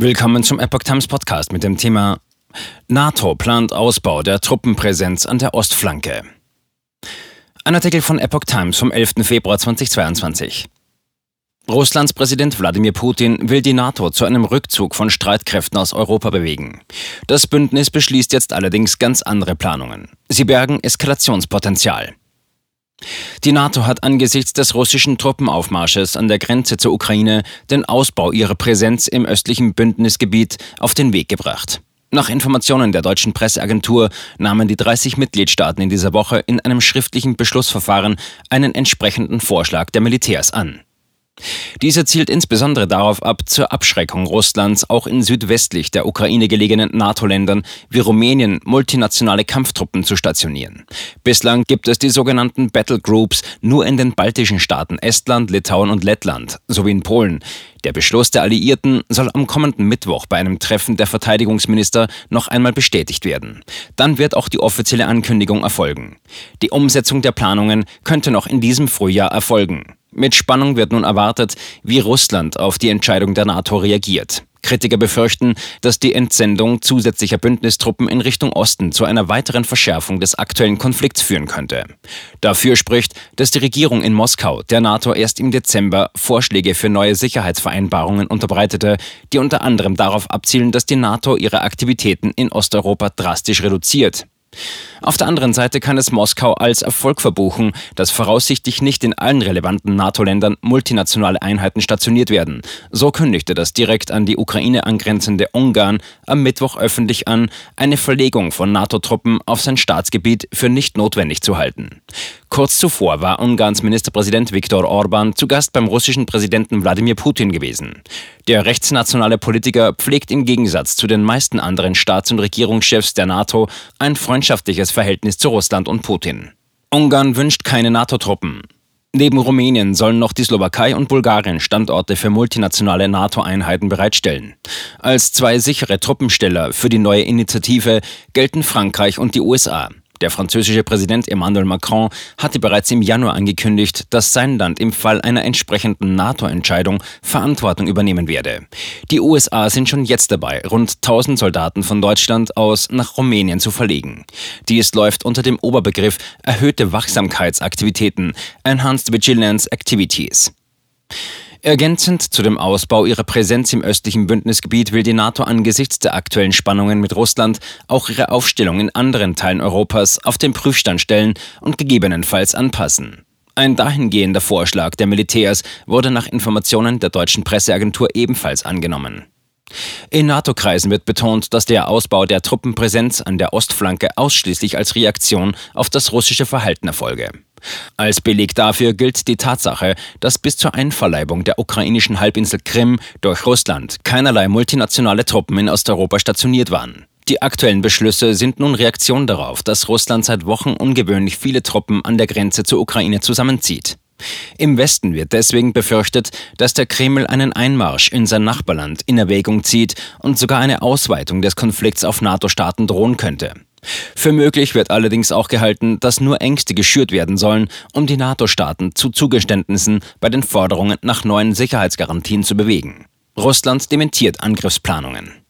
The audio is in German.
Willkommen zum Epoch Times Podcast mit dem Thema NATO plant Ausbau der Truppenpräsenz an der Ostflanke. Ein Artikel von Epoch Times vom 11. Februar 2022. Russlands Präsident Wladimir Putin will die NATO zu einem Rückzug von Streitkräften aus Europa bewegen. Das Bündnis beschließt jetzt allerdings ganz andere Planungen. Sie bergen Eskalationspotenzial. Die NATO hat angesichts des russischen Truppenaufmarsches an der Grenze zur Ukraine den Ausbau ihrer Präsenz im östlichen Bündnisgebiet auf den Weg gebracht. Nach Informationen der deutschen Presseagentur nahmen die 30 Mitgliedstaaten in dieser Woche in einem schriftlichen Beschlussverfahren einen entsprechenden Vorschlag der Militärs an. Dieser zielt insbesondere darauf ab, zur Abschreckung Russlands auch in südwestlich der Ukraine gelegenen NATO-Ländern wie Rumänien multinationale Kampftruppen zu stationieren. Bislang gibt es die sogenannten Battle Groups nur in den baltischen Staaten Estland, Litauen und Lettland sowie in Polen. Der Beschluss der Alliierten soll am kommenden Mittwoch bei einem Treffen der Verteidigungsminister noch einmal bestätigt werden. Dann wird auch die offizielle Ankündigung erfolgen. Die Umsetzung der Planungen könnte noch in diesem Frühjahr erfolgen. Mit Spannung wird nun erwartet, wie Russland auf die Entscheidung der NATO reagiert. Kritiker befürchten, dass die Entsendung zusätzlicher Bündnistruppen in Richtung Osten zu einer weiteren Verschärfung des aktuellen Konflikts führen könnte. Dafür spricht, dass die Regierung in Moskau der NATO erst im Dezember Vorschläge für neue Sicherheitsvereinbarungen unterbreitete, die unter anderem darauf abzielen, dass die NATO ihre Aktivitäten in Osteuropa drastisch reduziert. Auf der anderen Seite kann es Moskau als Erfolg verbuchen, dass voraussichtlich nicht in allen relevanten NATO-Ländern multinationale Einheiten stationiert werden. So kündigte das direkt an die Ukraine angrenzende Ungarn am Mittwoch öffentlich an, eine Verlegung von NATO-Truppen auf sein Staatsgebiet für nicht notwendig zu halten. Kurz zuvor war Ungarns Ministerpräsident Viktor Orban zu Gast beim russischen Präsidenten Wladimir Putin gewesen. Der rechtsnationale Politiker pflegt im Gegensatz zu den meisten anderen Staats- und Regierungschefs der NATO ein freundschaftliches Verhältnis zu Russland und Putin. Ungarn wünscht keine NATO-Truppen. Neben Rumänien sollen noch die Slowakei und Bulgarien Standorte für multinationale NATO-Einheiten bereitstellen. Als zwei sichere Truppensteller für die neue Initiative gelten Frankreich und die USA. Der französische Präsident Emmanuel Macron hatte bereits im Januar angekündigt, dass sein Land im Fall einer entsprechenden NATO-Entscheidung Verantwortung übernehmen werde. Die USA sind schon jetzt dabei, rund 1000 Soldaten von Deutschland aus nach Rumänien zu verlegen. Dies läuft unter dem Oberbegriff erhöhte Wachsamkeitsaktivitäten, Enhanced Vigilance Activities. Ergänzend zu dem Ausbau ihrer Präsenz im östlichen Bündnisgebiet will die NATO angesichts der aktuellen Spannungen mit Russland auch ihre Aufstellung in anderen Teilen Europas auf den Prüfstand stellen und gegebenenfalls anpassen. Ein dahingehender Vorschlag der Militärs wurde nach Informationen der deutschen Presseagentur ebenfalls angenommen. In NATO-Kreisen wird betont, dass der Ausbau der Truppenpräsenz an der Ostflanke ausschließlich als Reaktion auf das russische Verhalten erfolge. Als Beleg dafür gilt die Tatsache, dass bis zur Einverleibung der ukrainischen Halbinsel Krim durch Russland keinerlei multinationale Truppen in Osteuropa stationiert waren. Die aktuellen Beschlüsse sind nun Reaktion darauf, dass Russland seit Wochen ungewöhnlich viele Truppen an der Grenze zur Ukraine zusammenzieht. Im Westen wird deswegen befürchtet, dass der Kreml einen Einmarsch in sein Nachbarland in Erwägung zieht und sogar eine Ausweitung des Konflikts auf NATO-Staaten drohen könnte. Für möglich wird allerdings auch gehalten, dass nur Ängste geschürt werden sollen, um die NATO-Staaten zu Zugeständnissen bei den Forderungen nach neuen Sicherheitsgarantien zu bewegen. Russland dementiert Angriffsplanungen.